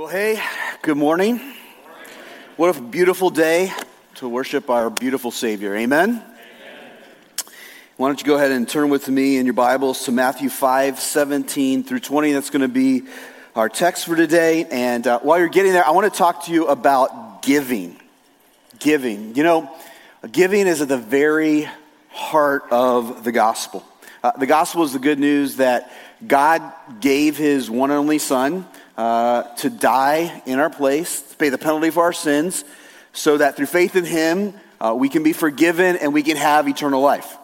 Well, hey, good morning. What a beautiful day to worship our beautiful Savior. Amen? Why don't you go ahead and turn with me in your Bibles to Matthew 5 17 through 20. That's going to be our text for today. And uh, while you're getting there, I want to talk to you about giving. Giving. You know, giving is at the very heart of the gospel. Uh, the gospel is the good news that God gave his one and only Son uh, to die in our place, to pay the penalty for our sins, so that through faith in him, uh, we can be forgiven and we can have eternal life.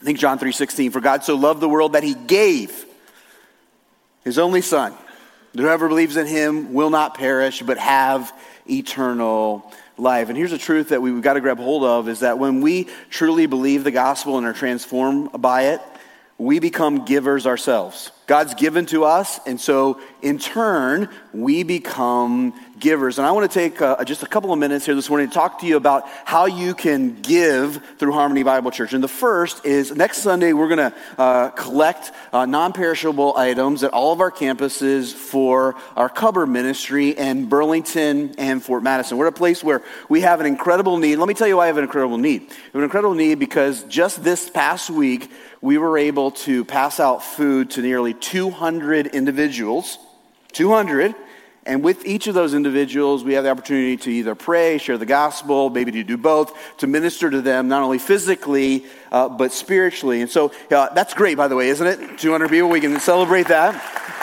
I think John 3:16, for God so loved the world that he gave his only son. Whoever believes in him will not perish, but have eternal life. And here's the truth that we've got to grab hold of is that when we truly believe the gospel and are transformed by it, we become givers ourselves. God's given to us, and so in turn, we become givers. And I want to take uh, just a couple of minutes here this morning to talk to you about how you can give through Harmony Bible Church. And the first is next Sunday, we're going to uh, collect uh, non perishable items at all of our campuses for our cover ministry in Burlington and Fort Madison. We're at a place where we have an incredible need. Let me tell you why I have an incredible need. We have an incredible need because just this past week, we were able to pass out food to nearly 200 individuals. 200. And with each of those individuals, we have the opportunity to either pray, share the gospel, maybe to do both, to minister to them, not only physically, uh, but spiritually. And so uh, that's great, by the way, isn't it? 200 people, we can celebrate that.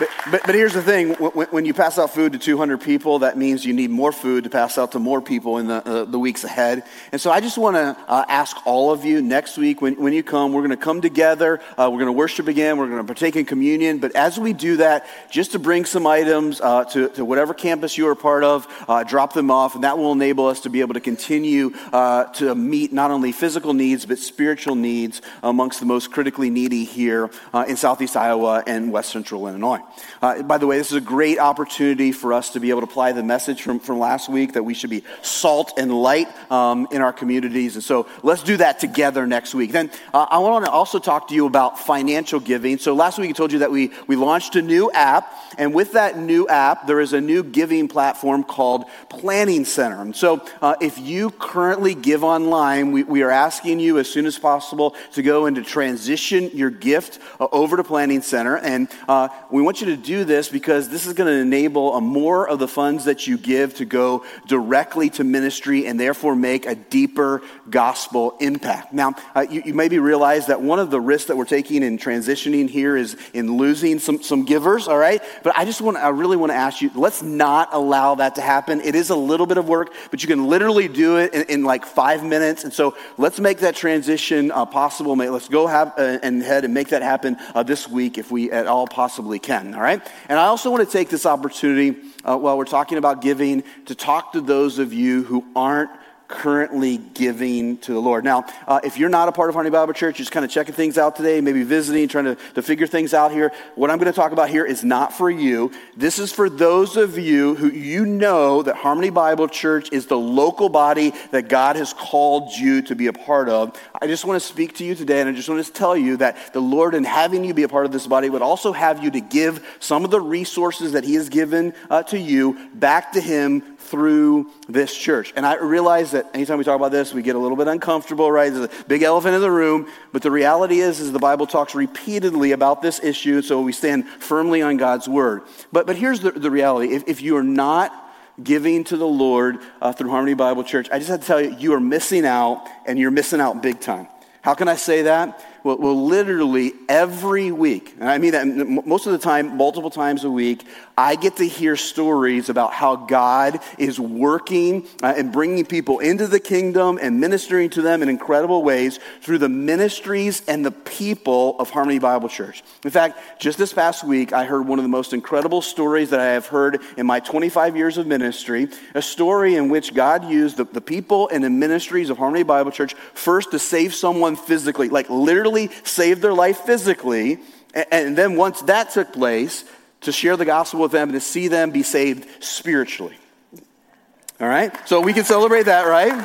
But, but, but, here's the thing when, when, you pass out food to 200 people, that means you need more food to pass out to more people in the, uh, the weeks ahead. And so I just want to uh, ask all of you next week when, when you come, we're going to come together, uh, we're going to worship again, we're going to partake in communion. But as we do that, just to bring some items uh, to, to whatever campus you are part of, uh, drop them off, and that will enable us to be able to continue uh, to meet not only physical needs, but spiritual needs amongst the most critically needy here in Southeast Iowa and West Central Illinois. Uh, by the way, this is a great opportunity for us to be able to apply the message from, from last week that we should be salt and light um, in our communities. And so let's do that together next week. Then uh, I want to also talk to you about financial giving. So last week I told you that we, we launched a new app. And with that new app, there is a new giving platform called Planning Center. And so uh, if you currently give online, we, we are asking you as soon as possible to go and to transition your gift uh, over to Planning Center. And uh, we want you to do this because this is going to enable a more of the funds that you give to go directly to ministry and therefore make a deeper gospel impact. Now, uh, you, you maybe realize that one of the risks that we're taking in transitioning here is in losing some, some givers, all right? But I just want I really want to ask you, let's not allow that to happen. It is a little bit of work, but you can literally do it in, in like five minutes. And so let's make that transition uh, possible. Let's go have, uh, and head and make that happen uh, this week if we at all possibly can all right? And I also want to take this opportunity uh, while we're talking about giving to talk to those of you who aren't currently giving to the Lord. Now, uh, if you're not a part of Harmony Bible Church, you're just kind of checking things out today, maybe visiting, trying to, to figure things out here, what I'm going to talk about here is not for you. This is for those of you who you know that Harmony Bible Church is the local body that God has called you to be a part of. I just want to speak to you today, and I just want to tell you that the Lord, in having you be a part of this body, would also have you to give some of the resources that He has given uh, to you back to Him through this church. And I realize that anytime we talk about this, we get a little bit uncomfortable, right? There's a big elephant in the room. But the reality is, is the Bible talks repeatedly about this issue, so we stand firmly on God's word. But, but here's the, the reality. If, if you are not giving to the Lord uh, through Harmony Bible Church, I just have to tell you, you are missing out, and you're missing out big time. How can I say that? Well, literally every week, and I mean that most of the time, multiple times a week, I get to hear stories about how God is working uh, and bringing people into the kingdom and ministering to them in incredible ways through the ministries and the people of Harmony Bible Church. In fact, just this past week, I heard one of the most incredible stories that I have heard in my 25 years of ministry a story in which God used the, the people and the ministries of Harmony Bible Church first to save someone physically, like literally literally saved their life physically. And then once that took place, to share the gospel with them and to see them be saved spiritually. All right? So we can celebrate that, right?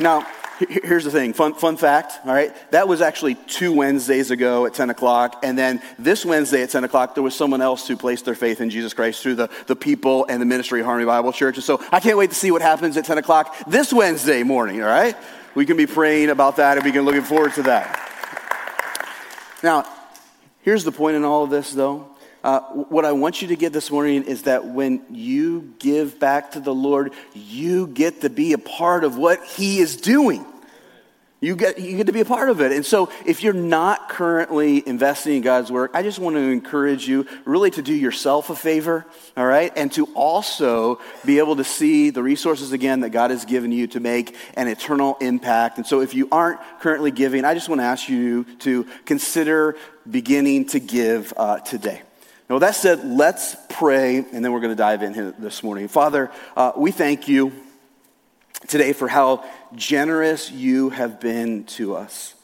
Now, Here's the thing fun, fun fact, all right? That was actually two Wednesdays ago at 10 o'clock. And then this Wednesday at 10 o'clock, there was someone else who placed their faith in Jesus Christ through the, the people and the ministry of Harmony Bible Church. And so I can't wait to see what happens at 10 o'clock this Wednesday morning, all right? We can be praying about that and we can looking forward to that. Now, here's the point in all of this, though. Uh, what I want you to get this morning is that when you give back to the Lord, you get to be a part of what He is doing. You get, you get to be a part of it. And so, if you're not currently investing in God's work, I just want to encourage you really to do yourself a favor, all right? And to also be able to see the resources again that God has given you to make an eternal impact. And so, if you aren't currently giving, I just want to ask you to consider beginning to give uh, today. Now, with that said, let's pray, and then we're going to dive in here this morning. Father, uh, we thank you today for how generous you have been to us.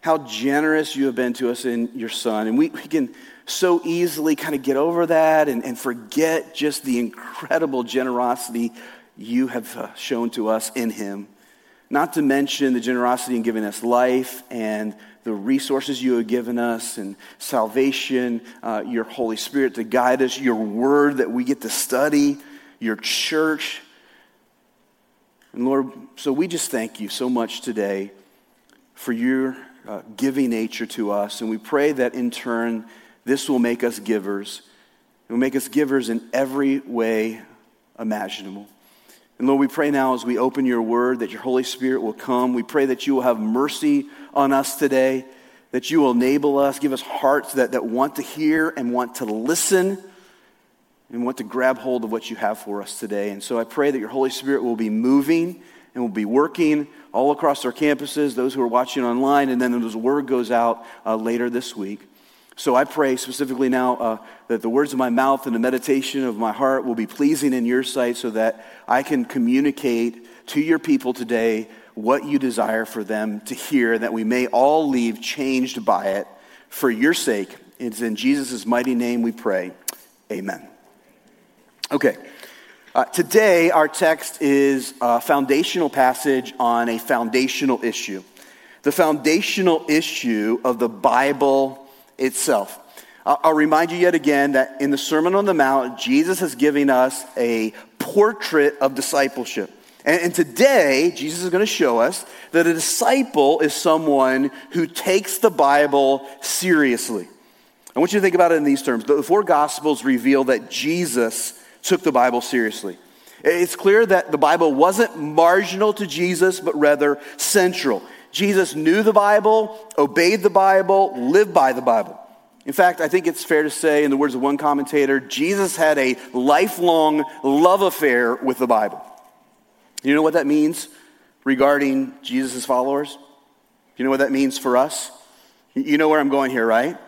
How generous you have been to us in your Son. And we, we can so easily kind of get over that and, and forget just the incredible generosity you have uh, shown to us in Him. Not to mention the generosity in giving us life and the resources you have given us and salvation, uh, your Holy Spirit to guide us, your word that we get to study, your church. And Lord, so we just thank you so much today for your uh, giving nature to us. And we pray that in turn, this will make us givers. It will make us givers in every way imaginable. And Lord, we pray now as we open your word that your Holy Spirit will come. We pray that you will have mercy on us today, that you will enable us, give us hearts that, that want to hear and want to listen and want to grab hold of what you have for us today. And so I pray that your Holy Spirit will be moving and will be working all across our campuses, those who are watching online, and then as the word goes out uh, later this week. So I pray specifically now uh, that the words of my mouth and the meditation of my heart will be pleasing in your sight so that I can communicate to your people today what you desire for them to hear, that we may all leave changed by it for your sake. It's in Jesus' mighty name we pray. Amen. Okay. Uh, today, our text is a foundational passage on a foundational issue. The foundational issue of the Bible itself. I'll remind you yet again that in the Sermon on the Mount, Jesus has given us a portrait of discipleship. And, today, Jesus is going to show us that a disciple is someone who takes the Bible seriously. I want you to think about it in these terms. The four Gospels reveal that Jesus took the Bible seriously. It's clear that the Bible wasn't marginal to Jesus, but rather central. Jesus knew the Bible, obeyed the Bible, lived by the Bible. In fact, I think it's fair to say, in the words of one commentator, Jesus had a lifelong love affair with the Bible. You know what that means regarding Jesus' followers? You know what that means for us? You know where I'm going here, right?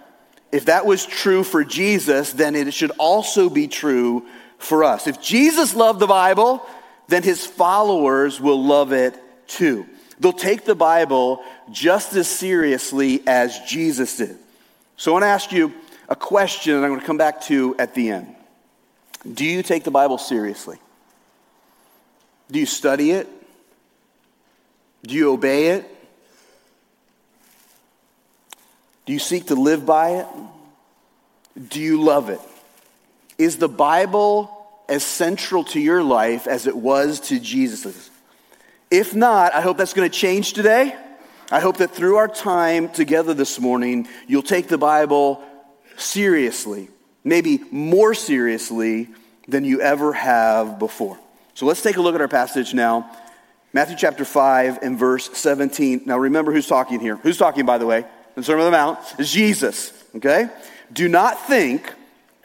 If that was true for Jesus, then it should also be true for us. If Jesus loved the Bible, then his followers will love it too. They'll take the Bible just as seriously as Jesus did. So I want to ask you a question that I'm going to come back to at the end. Do you take the Bible seriously? Do you study it? Do you obey it? Do you seek to live by it? Do you love it? Is the Bible as central to your life as it was to Jesus's? If not, I hope that's going to change today. I hope that through our time together this morning, you'll take the Bible seriously, maybe more seriously than you ever have before. So let's take a look at our passage now. Matthew chapter 5 and verse 17. Now remember who's talking here. Who's talking, by the way? The Sermon on the Mount is Jesus. Okay? Do not think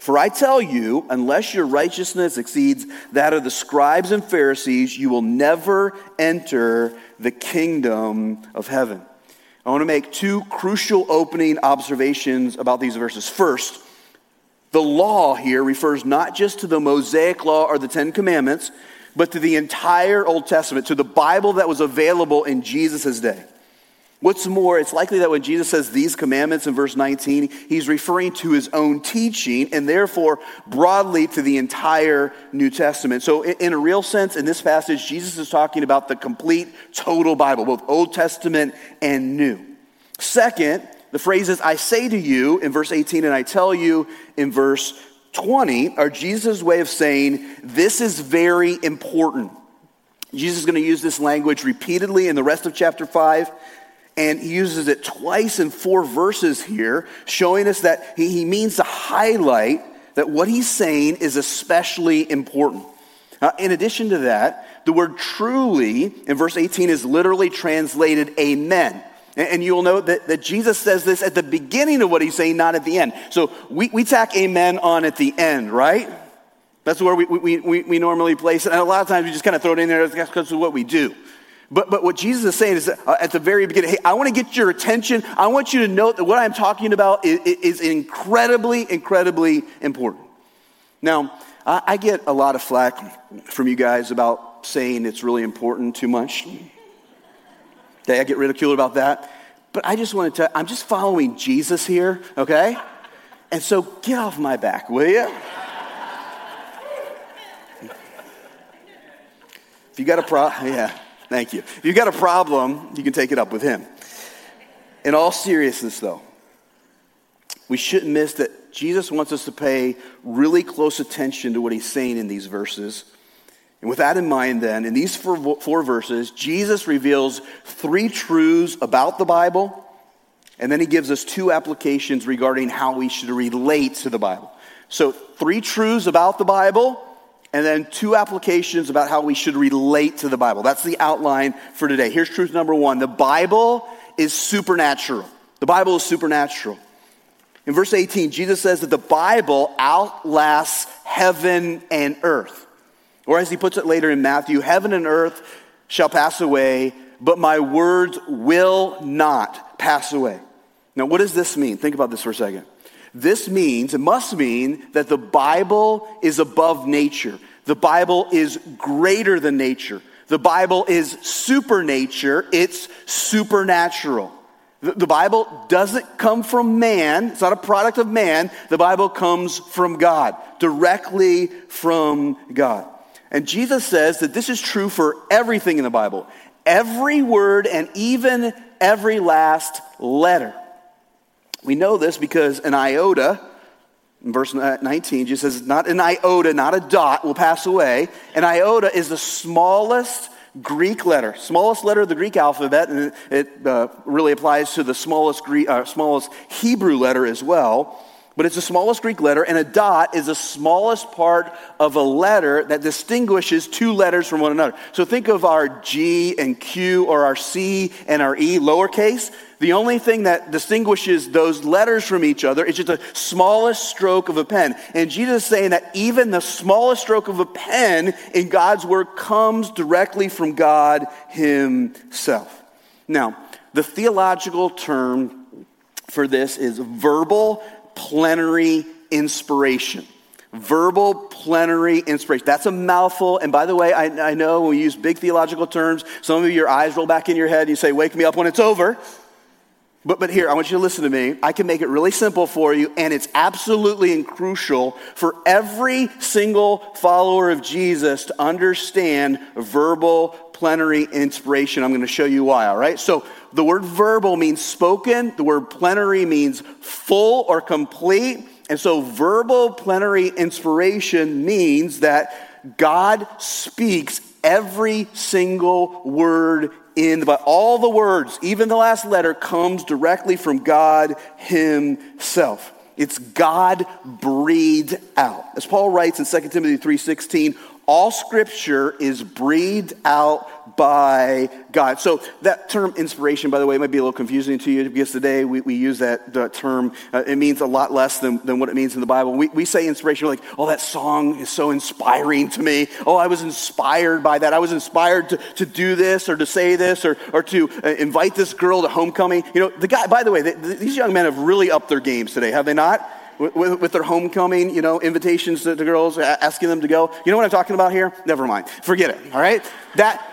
For I tell you, unless your righteousness exceeds that of the scribes and Pharisees, you will never enter the kingdom of heaven. I want to make two crucial opening observations about these verses. First, the law here refers not just to the Mosaic law or the Ten Commandments, but to the entire Old Testament, to the Bible that was available in Jesus' day. What's more, it's likely that when Jesus says these commandments in verse 19, he's referring to his own teaching and therefore broadly to the entire New Testament. So, in a real sense, in this passage, Jesus is talking about the complete, total Bible, both Old Testament and New. Second, the phrases I say to you in verse 18 and I tell you in verse 20 are Jesus' way of saying this is very important. Jesus is going to use this language repeatedly in the rest of chapter 5. And he uses it twice in four verses here, showing us that he, he means to highlight that what he's saying is especially important. Uh, in addition to that, the word truly in verse 18 is literally translated amen. And, and you'll note that, that Jesus says this at the beginning of what he's saying, not at the end. So we, we tack amen on at the end, right? That's where we, we, we, we normally place it. And a lot of times we just kind of throw it in there because of what we do. But, but what Jesus is saying is uh, at the very beginning, hey, I want to get your attention. I want you to note that what I'm talking about is, is incredibly, incredibly important. Now, I, get a lot of flack from you guys about saying it's really important too much. Okay, I get ridiculed about that. But I just want to tell I'm just following Jesus here, okay? And so get off my back, will you? If you got a problem, yeah. Thank you. If you've got a problem, you can take it up with him. In all seriousness, though, we shouldn't miss that Jesus wants us to pay really close attention to what he's saying in these verses. And with that in mind, then, in these four, four verses, Jesus reveals three truths about the Bible, and then he gives us two applications regarding how we should relate to the Bible. So, three truths about the Bible, and then two applications about how we should relate to the Bible. That's the outline for today. Here's truth number one the Bible is supernatural. The Bible is supernatural. In verse 18, Jesus says that the Bible outlasts heaven and earth. Or as he puts it later in Matthew, heaven and earth shall pass away, but my words will not pass away. Now, what does this mean? Think about this for a second. This means, it must mean, that the Bible is above nature. The Bible is greater than nature. The Bible is supernature, it's supernatural. The, the Bible doesn't come from man, it's not a product of man. The Bible comes from God, directly from God. And Jesus says that this is true for everything in the Bible every word and even every last letter. We know this because an iota, in verse 19, Jesus says, not an iota, not a dot will pass away. An iota is the smallest Greek letter, smallest letter of the Greek alphabet, and it uh, really applies to the smallest, Greek, uh, smallest Hebrew letter as well. But it's the smallest Greek letter, and a dot is the smallest part of a letter that distinguishes two letters from one another. So think of our G and Q or our C and our E lowercase. The only thing that distinguishes those letters from each other is just the smallest stroke of a pen. And Jesus is saying that even the smallest stroke of a pen in God's word comes directly from God Himself. Now, the theological term for this is verbal plenary inspiration. Verbal plenary inspiration. That's a mouthful. And by the way, I, I know when we use big theological terms. Some of you, your eyes roll back in your head and you say, Wake me up when it's over. But, but here, I want you to listen to me. I can make it really simple for you, and it's absolutely and crucial for every single follower of Jesus to understand verbal plenary inspiration. I'm going to show you why, all right? So, the word verbal means spoken, the word plenary means full or complete. And so, verbal plenary inspiration means that God speaks every single word in Bible. All the words, even the last letter, comes directly from God Himself. It's God breathed out. As Paul writes in 2 Timothy 3:16, all scripture is breathed out by God. So that term inspiration, by the way, might be a little confusing to you because today we, we use that, that term. Uh, it means a lot less than, than what it means in the Bible. We, we say inspiration, we're like, oh, that song is so inspiring to me. Oh, I was inspired by that. I was inspired to, to do this or to say this or, or to uh, invite this girl to homecoming. You know, the guy, by the way, the, the, these young men have really upped their games today, have they not? with, with, their homecoming, you know, invitations to, to girls, asking them to go. You know what I'm talking about here? Never mind. Forget it, all right? That,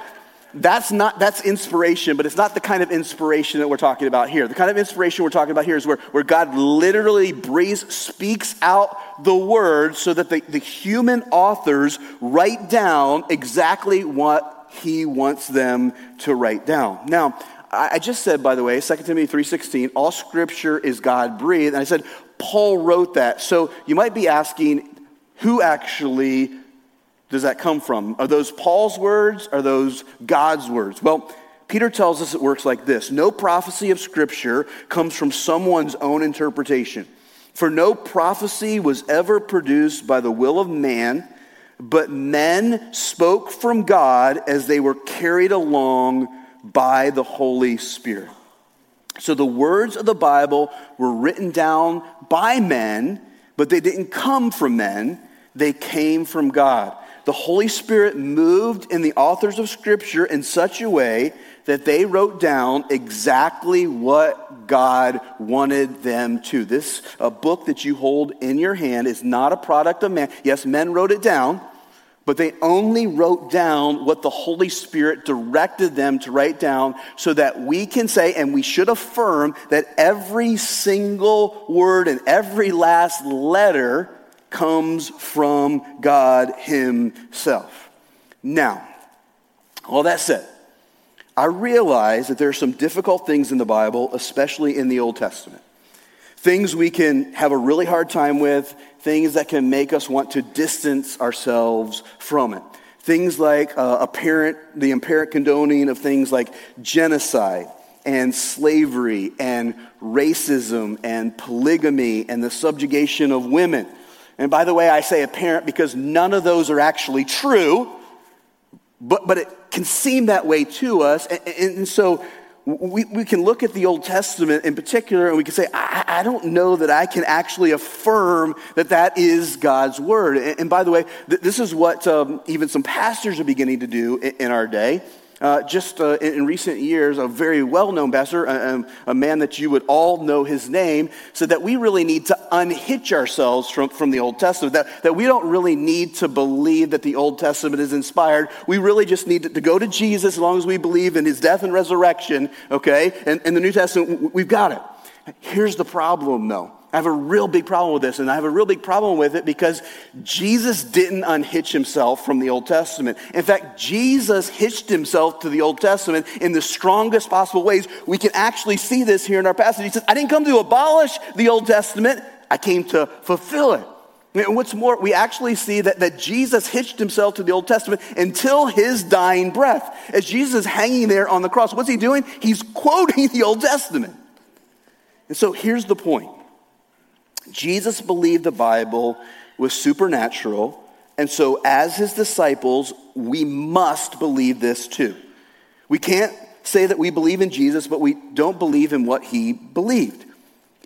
that's not that's inspiration but it's not the kind of inspiration that we're talking about here. The kind of inspiration we're talking about here is where, where god literally breathes speaks out the word so that the, the human authors write down exactly what he wants them to write down. Now i just said by the way 2 timothy 3.16 all scripture is god breathed. And i said Paul wrote that. So you might be asking, who actually does that come from? Are those Paul's words? Are those God's words? Well, Peter tells us it works like this No prophecy of Scripture comes from someone's own interpretation. For no prophecy was ever produced by the will of man, but men spoke from God as they were carried along by the Holy Spirit. So the words of the Bible were written down by men, but they didn't come from men, they came from God. The Holy Spirit moved in the authors of Scripture in such a way that they wrote down exactly what God wanted them to. This a book that you hold in your hand is not a product of man. Yes, men wrote it down, but they only wrote down what the Holy Spirit directed them to write down so that we can say, and we should affirm, that every single word and every last letter comes from God Himself. Now, all that said, I realize that there are some difficult things in the Bible, especially in the Old Testament. Things we can have a really hard time with, things that can make us want to distance ourselves from it. Things like uh, apparent, the apparent condoning of things like genocide and slavery and racism and polygamy and the subjugation of women. And by the way, I say apparent because none of those are actually true, but, but it can seem that way to us. And, and so we, we can look at the Old Testament in particular and we can say, I, I don't know that I can actually affirm that that is God's word. And, and by the way, th- this is what um, even some pastors are beginning to do in, in our day. Uh, just uh, in, in, recent years, a very well known pastor, a, a, man that you would all know his name, said that we really need to unhitch ourselves from, from the Old Testament, that, that we don't really need to believe that the Old Testament is inspired. We really just need to, to go to Jesus as long as we believe in his death and resurrection, okay? And, and the New Testament, we've got it. Here's the problem, though. I have a real big problem with this, and I have a real big problem with it because Jesus didn't unhitch himself from the Old Testament. In fact, Jesus hitched himself to the Old Testament in the strongest possible ways. We can actually see this here in our passage. He says, I didn't come to abolish the Old Testament, I came to fulfill it. And what's more, we actually see that, that Jesus hitched himself to the Old Testament until his dying breath. As Jesus is hanging there on the cross, what's he doing? He's quoting the Old Testament. And so here's the point Jesus believed the Bible was supernatural, and so as his disciples, we must believe this too. We can't say that we believe in Jesus, but we don't believe in what he believed.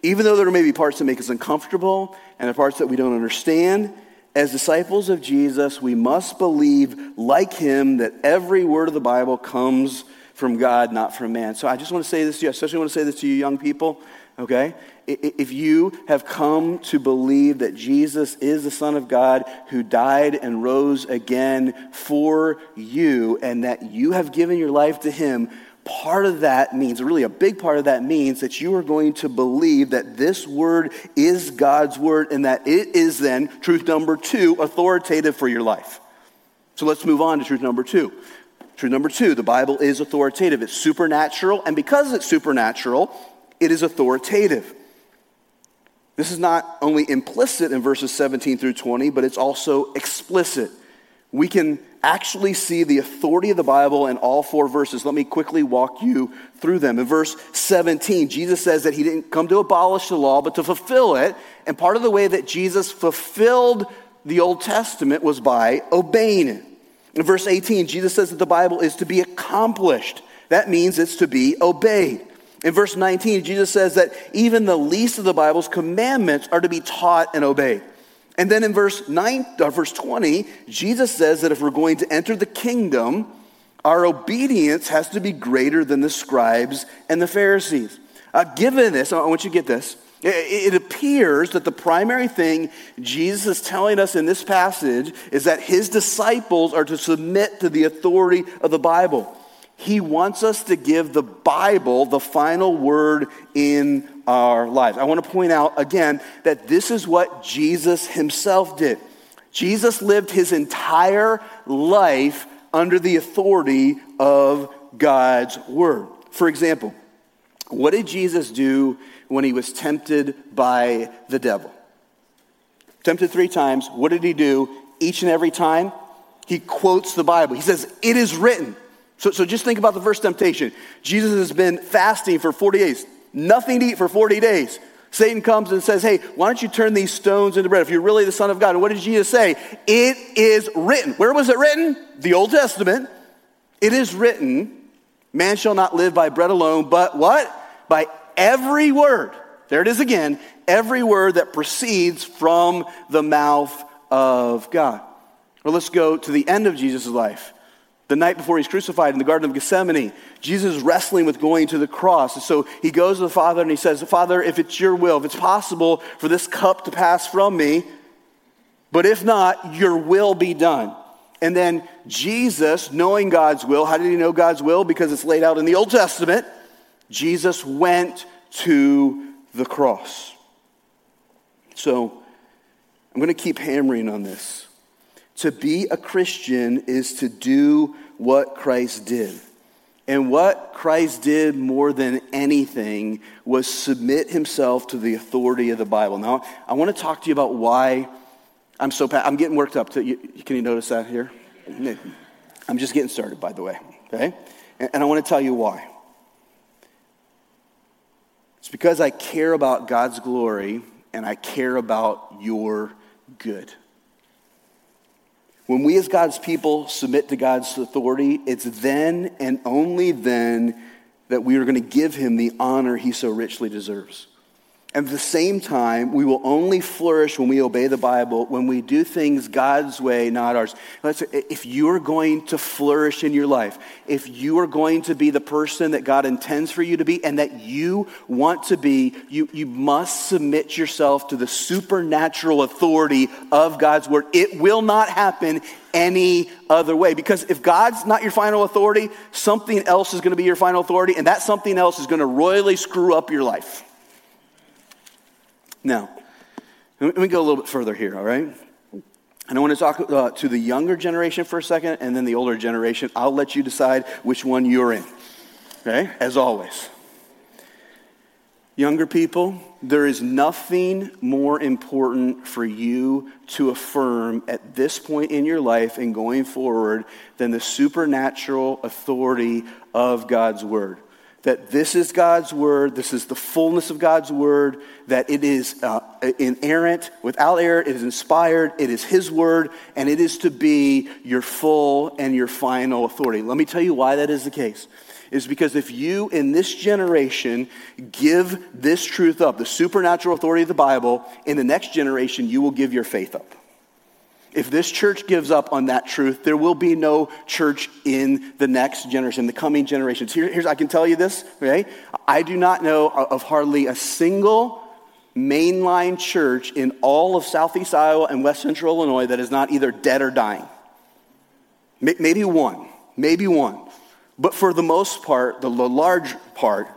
Even though there may be parts that make us uncomfortable and the parts that we don't understand, as disciples of Jesus, we must believe, like him, that every word of the Bible comes from God, not from man. So I just want to say this to you, I especially want to say this to you, young people okay? If you have come to believe that Jesus is the Son of God who died and rose again for you, and that you have given your life to Him, part of that means, really a big part of that means, that you are going to believe that this word is God's word and that it is then, truth number two, authoritative for your life. So let's move on to truth number two. Truth number two, the Bible is authoritative. It's supernatural, and because it's supernatural, it is authoritative. This is not only implicit in verses 17 through 20, but it's also explicit. We can actually see the authority of the Bible in all four verses. Let me quickly walk you through them. In verse 17, Jesus says that he didn't come to abolish the law, but to fulfill it. And part of the way that Jesus fulfilled the Old Testament was by obeying it. In verse 18, Jesus says that the Bible is to be accomplished. That means it's to be obeyed. In verse 19, Jesus says that even the least of the Bible's commandments are to be taught and obeyed. And then in verse 9, or uh, verse 20, Jesus says that if we're going to enter the kingdom, our obedience has to be greater than the scribes and the Pharisees. Uh, given this, I want you to get this. It appears that the primary thing Jesus is telling us in this passage is that his disciples are to submit to the authority of the Bible. He wants us to give the Bible the final word in our lives. I want to point out again that this is what Jesus himself did. Jesus lived his entire life under the authority of God's word. For example, what did Jesus do when he was tempted by the devil? Tempted three times. What did he do each and every time? He quotes the Bible. He says, It is written. So, so just think about the first temptation. Jesus has been fasting for 40 days, nothing to eat for 40 days. Satan comes and says, Hey, why don't you turn these stones into bread if you're really the Son of God? And what did Jesus say? It is written. Where was it written? The Old Testament. It is written, Man shall not live by bread alone, but what? By every word. There it is again. Every word that proceeds from the mouth of God. Well, let's go to the end of Jesus' life the night before he's crucified in the Garden of Gethsemane, Jesus is wrestling with going to the cross. And so he goes to the Father and he says, Father, if it's your will, if it's possible for this cup to pass from me, but if not, your will be done. And then Jesus, knowing God's will, how did he know God's will? Because it's laid out in the Old Testament. Jesus went to the cross. So I'm going to keep hammering on this. To be a Christian is to do what Christ did. And what Christ did more than anything was submit himself to the authority of the Bible. Now, I want to talk to you about why I'm so I'm getting worked up. To, can you notice that here? I'm just getting started, by the way. Okay, and I want to tell you why. It's because I care about God's glory and I care about your good. When we as God's people submit to God's authority, it's then and only then that we are going to give him the honor he so richly deserves. At the same time, we will only flourish when we obey the Bible, when we do things God's way, not ours. If you are going to flourish in your life, if you are going to be the person that God intends for you to be and that you want to be, you, you must submit yourself to the supernatural authority of God's word. It will not happen any other way. Because if God's not your final authority, something else is going to be your final authority, and that something else is going to royally screw up your life. Now, let me go a little bit further here, all right? And I want to talk uh, to the younger generation for a second and then the older generation. I'll let you decide which one you're in, okay? As always. Younger people, there is nothing more important for you to affirm at this point in your life and going forward than the supernatural authority of God's Word that this is God's word, this is the fullness of God's word, that it is uh, inerrant, without error, it is inspired, it is His word, and it is to be your full and your final authority. Let me tell you why that is the case. Is because if you in this generation give this truth up, the supernatural authority of the Bible, in the next generation, you will give your faith up. If this church gives up on that truth, there will be no church in the next generation, the coming generations. Here, here's, I can tell you this, okay? I do not know of hardly a single mainline church in all of Southeast Iowa and West Central Illinois that is not either dead or dying. Maybe one, maybe one. But for the most part, the large part,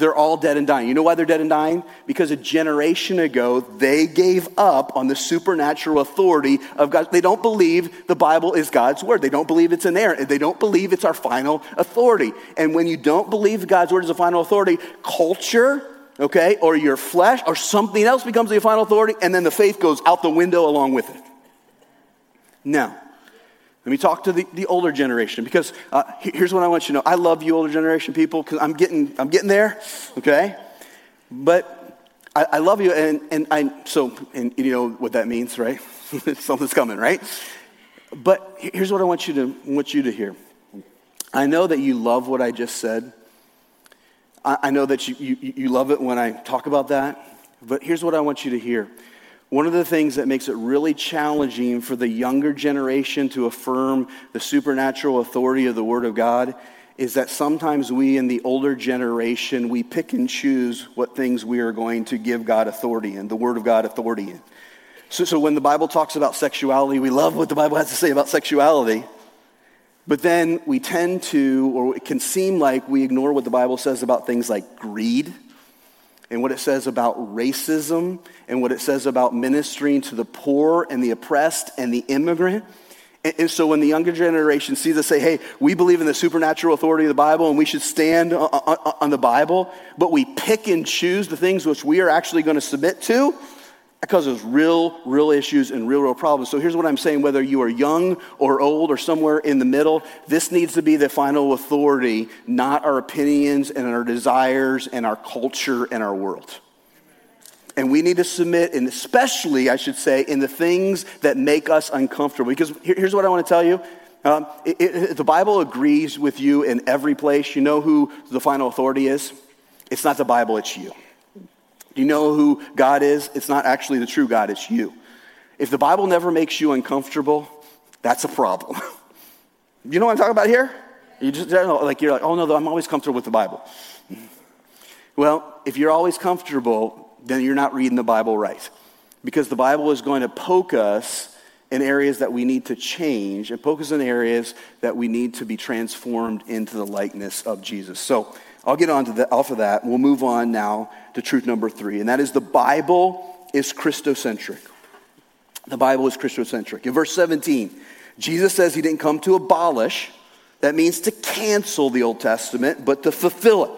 they're all dead and dying. You know why they're dead and dying? Because a generation ago, they gave up on the supernatural authority of God. They don't believe the Bible is God's word. They don't believe it's inerrant. They don't believe it's our final authority. And when you don't believe God's word is the final authority, culture, okay, or your flesh or something else becomes the final authority, and then the faith goes out the window along with it. Now, let me talk to the, the older generation because uh, here's what I want you to know. I love you, older generation people, because I'm getting, I'm getting there, okay? But I, I love you, and, and I, so, and you know what that means, right? Something's coming, right? But here's what I want you to want you to hear. I know that you love what I just said. I, I know that you, you, you love it when I talk about that. But here's what I want you to hear. One of the things that makes it really challenging for the younger generation to affirm the supernatural authority of the Word of God is that sometimes we in the older generation, we pick and choose what things we are going to give God authority in, the Word of God authority in. So, so when the Bible talks about sexuality, we love what the Bible has to say about sexuality. But then we tend to, or it can seem like we ignore what the Bible says about things like greed and what it says about racism and what it says about ministering to the poor and the oppressed and the immigrant. And, and so when the younger generation sees us say, hey, we believe in the supernatural authority of the Bible and we should stand on, on, on the Bible, but we pick and choose the things which we are actually going to submit to, that causes real, real issues and real, real problems. So here's what I'm saying whether you are young or old or somewhere in the middle, this needs to be the final authority, not our opinions and our desires and our culture and our world. And we need to submit, and especially, I should say, in the things that make us uncomfortable. Because here's what I want to tell you. Um, it, it, the Bible agrees with you in every place. You know who the final authority is? It's not the Bible, it's you. You know who God is? It's not actually the true God, it's you. If the Bible never makes you uncomfortable, that's a problem. you know what I'm talking about here? You just like you're like, oh no, I'm always comfortable with the Bible. Well, if you're always comfortable, then you're not reading the Bible right. Because the Bible is going to poke us in areas that we need to change and poke us in areas that we need to be transformed into the likeness of Jesus. So I'll get on to the, off of that. We'll move on now to truth number three, and that is the Bible is Christocentric. The Bible is Christocentric. In verse 17, Jesus says he didn't come to abolish, that means to cancel the Old Testament, but to fulfill it.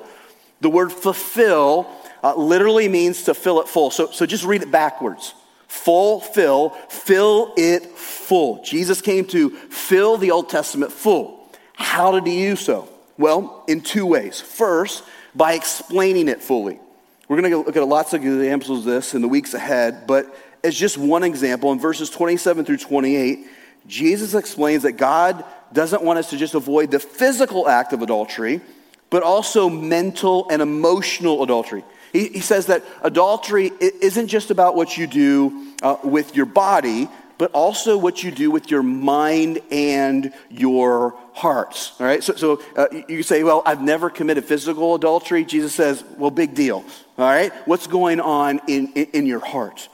The word fulfill uh, literally means to fill it full. So, so just read it backwards. Fulfill, fill it full. Jesus came to fill the Old Testament full. How did he do so? Well, in two ways. First, by explaining it fully. We're going to look at lots of examples of this in the weeks ahead, but as just one example, in verses 27 through 28, Jesus explains that God doesn't want us to just avoid the physical act of adultery, but also mental and emotional adultery. He, he says that adultery isn't just about what you do uh, with your body, but also what you do with your mind and your hearts. All right? So, so uh, you say, well, I've never committed physical adultery. Jesus says, well, big deal. All right? What's going on in, in, in your heart?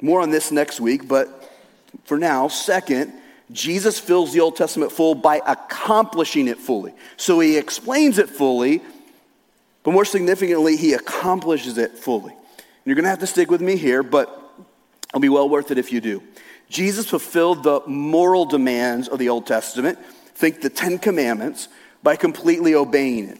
More on this next week, but for now, second, Jesus fills the Old Testament full by accomplishing it fully. So he explains it fully, but more significantly, he accomplishes it fully. And you're going to have to stick with me here, but it'll be well worth it if you do. Jesus fulfilled the moral demands of the Old Testament, think the Ten Commandments, by completely obeying it.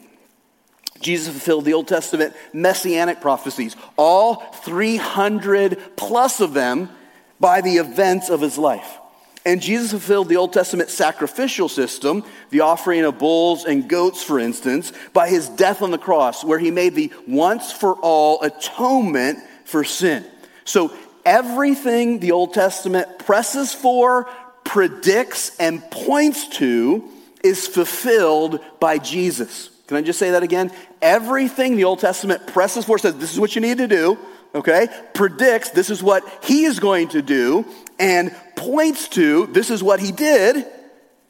Jesus fulfilled the Old Testament messianic prophecies, all 300 plus of them by the events of his life. And Jesus fulfilled the Old Testament sacrificial system, the offering of bulls and goats, for instance, by his death on the cross, where he made the once for all atonement for sin. So everything the Old Testament presses for, predicts, and points to is fulfilled by Jesus. Can I just say that again? Everything the Old Testament presses for says, this is what you need to do, okay? Predicts, this is what he is going to do, and points to, this is what he did,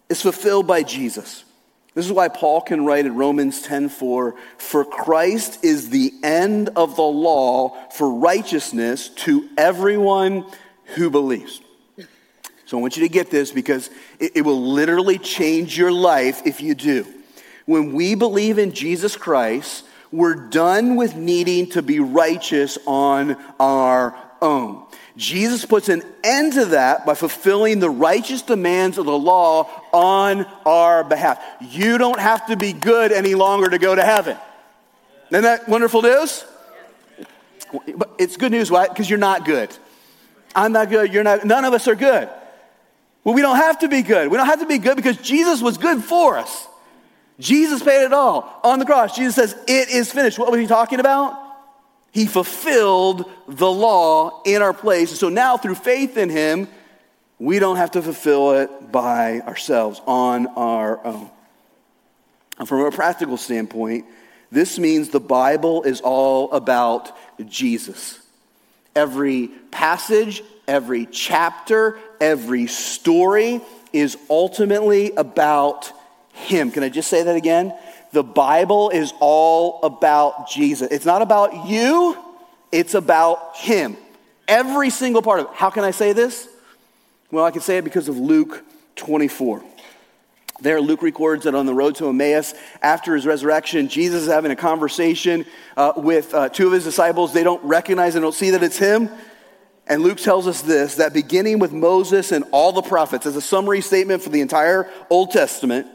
is fulfilled by Jesus. This is why Paul can write in Romans 10:4, "For Christ is the end of the law for righteousness to everyone who believes." So I want you to get this because it, it will literally change your life if you do. When we believe in Jesus Christ, we're done with needing to be righteous on our own. Jesus puts an end to that by fulfilling the righteous demands of the law on our behalf. You don't have to be good any longer to go to heaven. Isn't that wonderful news? But it's good news, why? Because you're not good. I'm not good, you're not, none of us are good. Well, we don't have to be good. We don't have to be good because Jesus was good for us. Jesus paid it all on the cross. Jesus says, It is finished. What was he talking about? He fulfilled the law in our place. So now, through faith in him, We don't have to fulfill it by ourselves on our own. And from a practical standpoint, this means the Bible is all about Jesus. Every passage, every chapter, every story is ultimately about Him. Can I just say that again? The Bible is all about Jesus. It's not about you, it's about Him. Every single part of it. How can I say this? Well, I can say it because of Luke 24. There, Luke records that on the road to Emmaus, after his resurrection, Jesus is having a conversation uh, with uh, two of his disciples. They don't recognize and don't see that it's him. And Luke tells us this that beginning with Moses and all the prophets, as a summary statement for the entire Old Testament,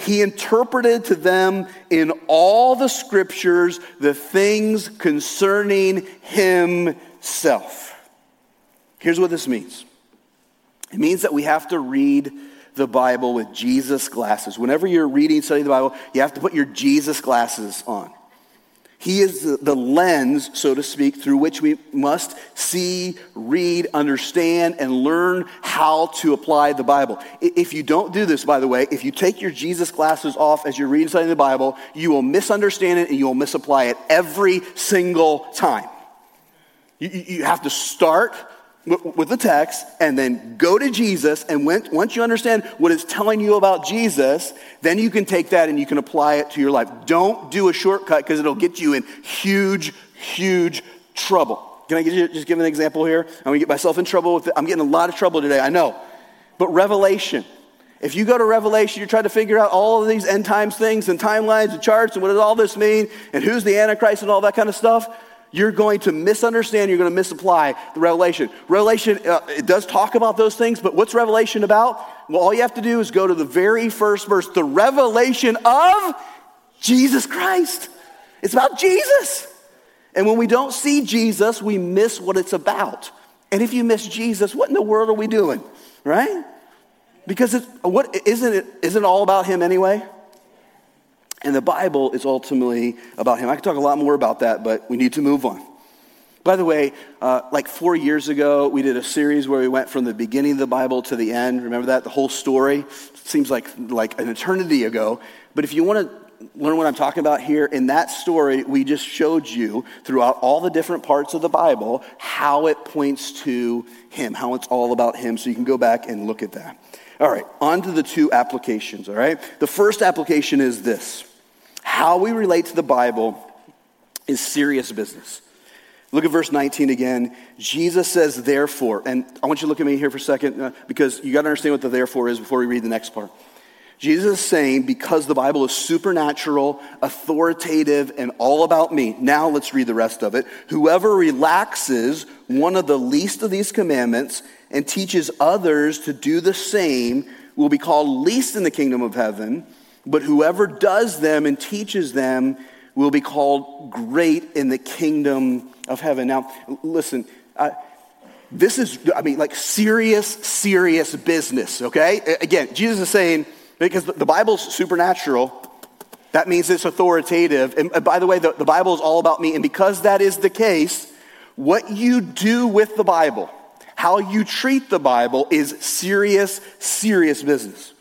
he interpreted to them in all the scriptures the things concerning himself. Here's what this means it means that we have to read the Bible with Jesus glasses. Whenever you're reading, studying the Bible, you have to put your Jesus glasses on. He is the lens, so to speak, through which we must see, read, understand, and learn how to apply the Bible. If you don't do this, by the way, if you take your Jesus glasses off as you're reading studying the Bible, you will misunderstand it and you will misapply it every single time. You, you have to start with the text and then go to Jesus. And when, once you understand what it's telling you about Jesus, then you can take that and you can apply it to your life. Don't do a shortcut because it'll get you in huge, huge trouble. Can I you, just give an example here? I'm going to get myself in trouble with it. I'm getting a lot of trouble today, I know. But Revelation. If you go to Revelation, you're trying to figure out all of these end times things and timelines and charts and what does all this mean and who's the Antichrist and all that kind of stuff you're going to misunderstand, you're going to misapply the revelation. Revelation, uh, it does talk about those things, but what's revelation about? Well, all you have to do is go to the very first verse the revelation of Jesus Christ. It's about Jesus. And when we don't see Jesus, we miss what it's about. And if you miss Jesus, what in the world are we doing? Right? Because it's, what, isn't, it, isn't it all about Him anyway? And the Bible is ultimately about him. I could talk a lot more about that, but we need to move on. By the way, uh, like four years ago, we did a series where we went from the beginning of the Bible to the end. Remember that? The whole story? seems like, like an eternity ago. But if you want to learn what I'm talking about here, in that story, we just showed you throughout all the different parts of the Bible how it points to Him, how it's all about Him. So you can go back and look at that. All right, on to the two applications, all right? The first application is this how we relate to the Bible is serious business. Look at verse 19 again. Jesus says, therefore, and I want you to look at me here for a second uh, because you got to understand what the therefore is before we read the next part. Jesus is saying, because the Bible is supernatural, authoritative, and all about me. Now let's read the rest of it. Whoever relaxes one of the least of these commandments and teaches others to do the same will be called least in the kingdom of heaven but whoever does them and teaches them will be called great in the kingdom of heaven. Now, listen, uh, this is, I mean, like serious, serious business, okay? Again, Jesus is saying, because the Bible's supernatural, that means it's authoritative. And by the way, the, the Bible is all about me. And because that is the case, what you do with the Bible, how you treat the Bible is serious, serious business.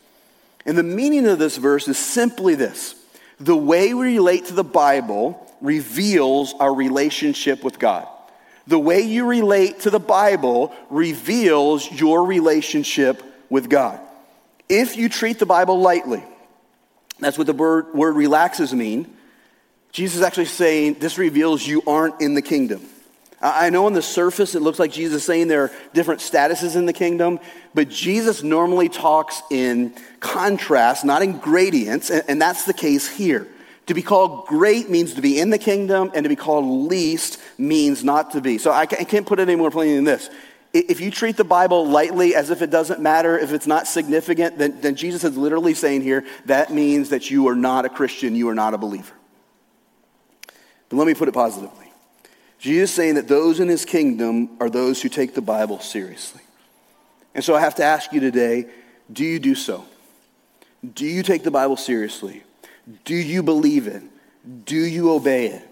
And the meaning of this verse is simply this the way we relate to the Bible reveals our relationship with God. The way you relate to the Bible reveals your relationship with God. If you treat the Bible lightly, that's what the word, word relaxes mean. Jesus is actually saying this reveals you aren't in the kingdom. I know on the surface it looks like Jesus is saying there are different statuses in the kingdom, but Jesus normally talks in contrast, not in gradients, and that's the case here. To be called great means to be in the kingdom, and to be called least means not to be. So I can't put it any more plainly than this. If you treat the Bible lightly as if it doesn't matter, if it's not significant, then, then Jesus is literally saying here that means that you are not a Christian, you are not a believer. But let me put it positively. Jesus saying that those in his kingdom are those who take the Bible seriously. And so I have to ask you today do you do so? Do you take the Bible seriously? Do you believe it? Do you obey it?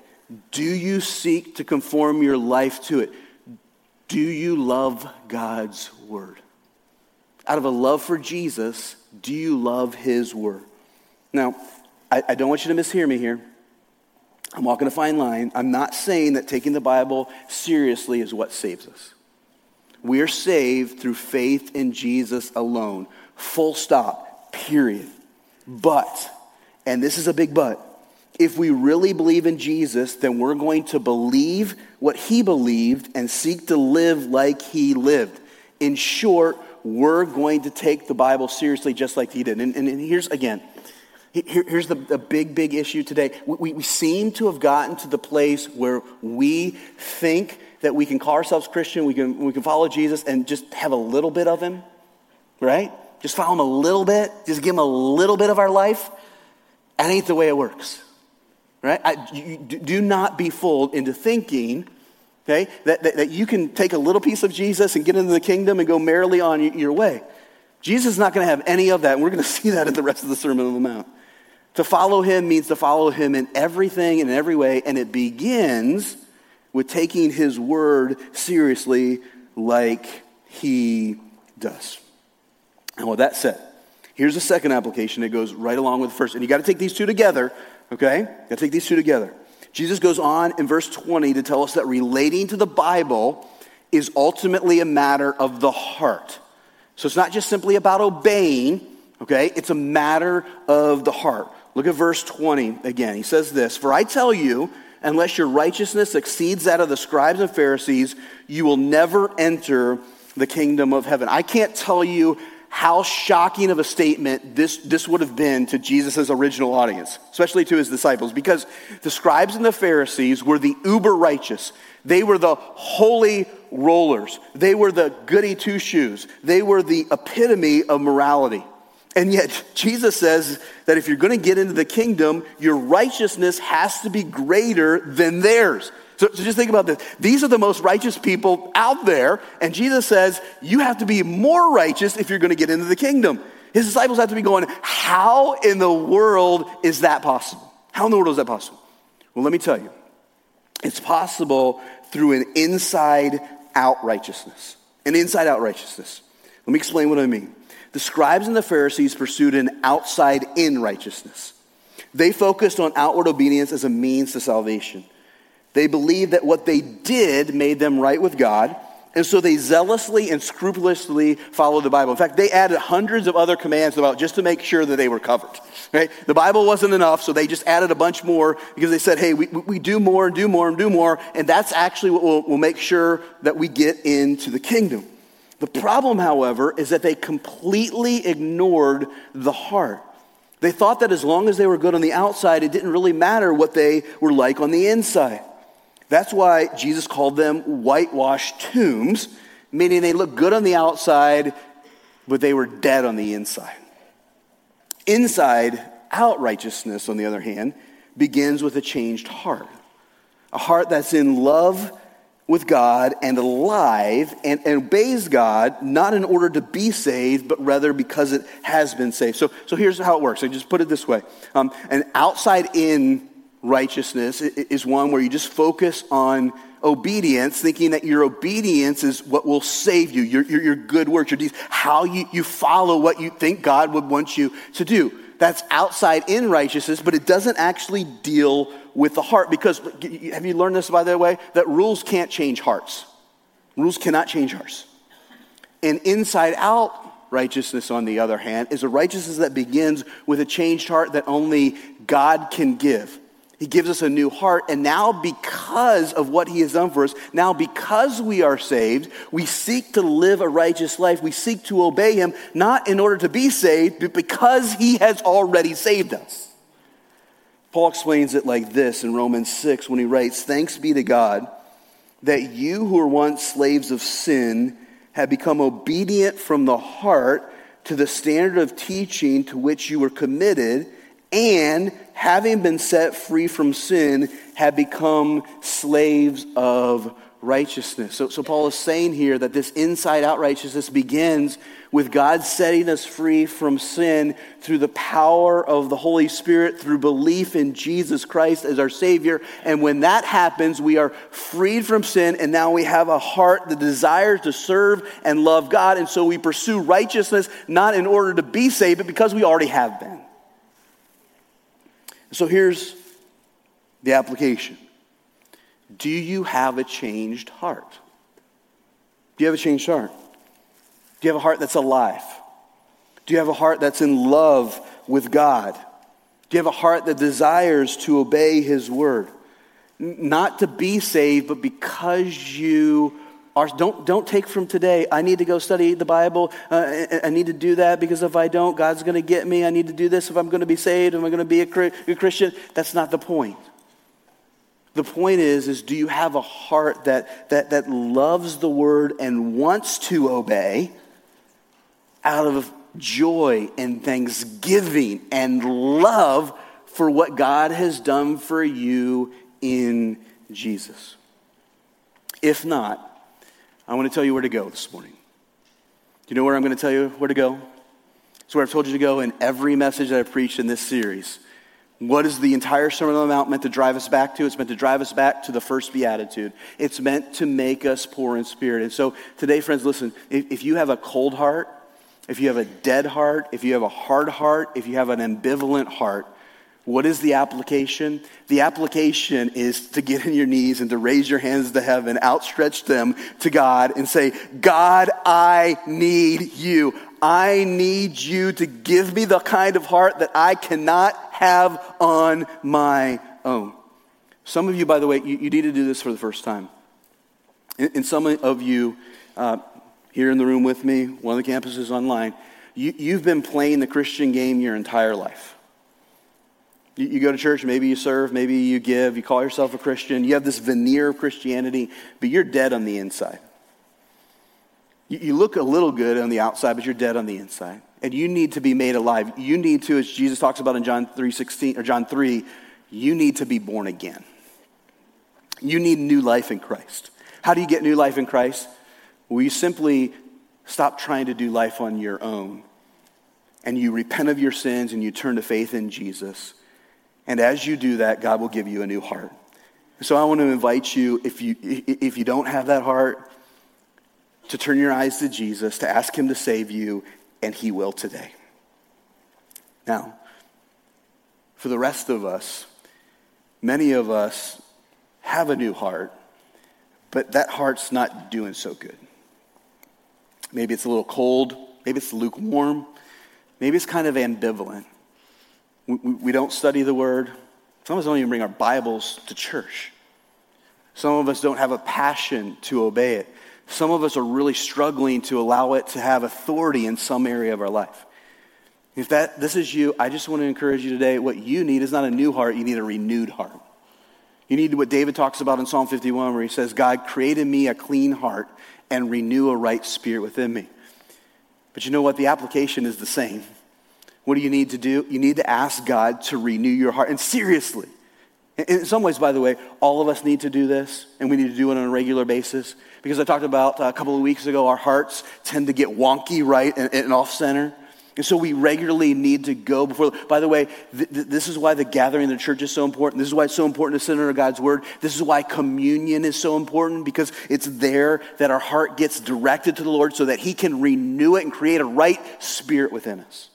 Do you seek to conform your life to it? Do you love God's word? out of a love for Jesus, do you love his word? Now, I, I don't want you to mishear me here. I'm walking a fine line. I'm not saying that taking the Bible seriously is what saves us. We are saved through faith in Jesus alone. Full stop, period. But, and this is a big but, if we really believe in Jesus, then we're going to believe what he believed and seek to live like he lived. In short, we're going to take the Bible seriously just like he did. And, and, and here's, again, here, here's the, the, big, big issue today. We, we seem to have gotten to the place where we think that we can call ourselves Christian, we can, we can follow Jesus and just have a little bit of him, right? Just follow him a little bit, just give him a little bit of our life. That ain't the way it works, right? I, you, do not be fooled into thinking, okay, that, that, that you can take a little piece of Jesus and get into the kingdom and go merrily on your way. Jesus is not going to have any of that, and we're going to see that in the rest of the Sermon on the Mount. To follow him means to follow him in everything and in every way, and it begins with taking his word seriously like he does. And with that said, here's a second application that goes right along with the first. And you got to take these two together, okay? You got to take these two together. Jesus goes on in verse 20 to tell us that relating to the Bible is ultimately a matter of the heart. So it's not just simply about obeying, okay? It's a matter of the heart. Look at verse 20 again. He says this For I tell you, unless your righteousness exceeds that of the scribes and Pharisees, you will never enter the kingdom of heaven. I can't tell you how shocking of a statement this, this would have been to Jesus' original audience, especially to his disciples, because the scribes and the Pharisees were the uber righteous. They were the holy rollers. They were the goody two shoes. They were the epitome of morality. And yet, Jesus says that if you're going to get into the kingdom, your righteousness has to be greater than theirs. So, so, just think about this. These are the most righteous people out there, and Jesus says you have to be more righteous if you're going to get into the kingdom. His disciples have to be going, How in the world is that possible? How in the world is that possible? Well, let me tell you. It's possible through an inside out righteousness. An inside out righteousness. Let me explain what I mean. The scribes and the Pharisees pursued an outside in righteousness. They focused on outward obedience as a means to salvation. They believed that what they did made them right with God, and so they zealously and scrupulously followed the Bible. In fact, they added hundreds of other commands about just to make sure that they were covered. Right? The Bible wasn't enough, so they just added a bunch more because they said, hey, we, we do more and do more and do more, and that's actually what will, will make sure that we get into the kingdom. The problem, however, is that they completely ignored the heart. They thought that as long as they were good on the outside, it didn't really matter what they were like on the inside. That's why Jesus called them whitewashed tombs, meaning they looked good on the outside, but they were dead on the inside. Inside out righteousness, on the other hand, begins with a changed heart. A heart that's in love with God and alive and, and, obeys God, not in order to be saved, but rather because it has been saved. So, so here's how it works. I just put it this way um, An outside in righteousness is one where you just focus on obedience, thinking that your obedience is what will save you, your, your, your good works, your deeds, how you, you follow what you think God would want you to do. That's outside in righteousness, but it doesn't actually deal with the heart because have you learned this by the way that rules can't change hearts. Rules cannot change hearts. And inside out righteousness on the other hand is a righteousness that begins with a changed heart that only god can give. He gives us a new heart and now because of what he has done for us now because we are saved we seek to live a righteous life. We seek to obey him not in order to be saved but because he has already saved us Paul explains it like this in Romans 6 when he writes, Thanks be to God that you who were once slaves of sin have become obedient from the heart to the standard of teaching to which you were committed, and having been set free from sin, have become slaves of righteousness. So, so Paul is saying here that this inside out righteousness begins with God setting us free from sin through the power of the Holy Spirit, through belief in Jesus Christ as our Savior. And when that happens, we are freed from sin, and now we have a heart that desires to serve and love God. And so we pursue righteousness not in order to be saved, but because we already have been. So here's the application Do you have a changed heart? Do you have a changed heart? Do you have a heart that's alive? Do you have a heart that's in love with God? Do you have a heart that desires to obey His word? Not to be saved, but because you are. Don't, don't take from today, I need to go study the Bible. Uh, I need to do that because if I don't, God's going to get me. I need to do this if I'm going to be saved. Am I going to be a, a Christian? That's not the point. The point is, is do you have a heart that, that, that loves the word and wants to obey? out of joy and thanksgiving and love for what God has done for you in Jesus. If not, I want to tell you where to go this morning. Do you know where I'm going to tell you where to go? It's where I've told you to go in every message that I've preached in this series. What is the entire Sermon on the Mount meant to drive us back to? It's meant to drive us back to the first beatitude. It's meant to make us poor in spirit. And so today, friends, listen, if, if you have a cold heart, if you have a dead heart, if you have a hard heart, if you have an ambivalent heart, what is the application? The application is to get on your knees and to raise your hands to heaven, outstretch them to God, and say, God, I need you. I need you to give me the kind of heart that I cannot have on my own. Some of you, by the way, you, you need to do this for the first time. And, and some of you, uh, here in the room with me, one of the campuses online, you, you've been playing the Christian game your entire life. You, you go to church, maybe you serve, maybe you give, you call yourself a Christian, you have this veneer of Christianity, but you're dead on the inside. You, look a little good on the outside, but you're dead on the inside. And you need to be made alive. You need to, as Jesus talks about in John 3 16, or John 3, you need to be born again. You need new life in Christ. How do you get new life in Christ? Well, you simply stop trying to do life on your own and you repent of your sins and you turn to faith in Jesus? And as you do that, God will give you a new heart. So I want to invite you, if you, if you don't have that heart, to turn your eyes to Jesus, to ask Him to save you, and He will today. Now, for the rest of us, many of us have a new heart, but that heart's not doing so good. Maybe it's a little cold. Maybe it's lukewarm. Maybe it's kind of ambivalent. We, we, we don't study the word. Some of us don't even bring our Bibles to church. Some of us don't have a passion to obey it. Some of us are really struggling to allow it to have authority in some area of our life. If that this is you, I just want to encourage you today. What you need is not a new heart, you need a renewed heart. You need what David talks about in Psalm 51, where he says, God, create in me a clean heart and renew a right spirit within me. But you know what? The application is the same. What do you need to do? You need to ask God to renew your heart. And seriously, in some ways, by the way, all of us need to do this, and we need to do it on a regular basis. Because I talked about uh, a couple of weeks ago, our hearts tend to get wonky, right, and, and off center. And so we regularly need to go before. By the way, th- th- this is why the gathering in the church is so important. This is why it's so important to sit under God's word. This is why communion is so important because it's there that our heart gets directed to the Lord so that He can renew it and create a right spirit within us.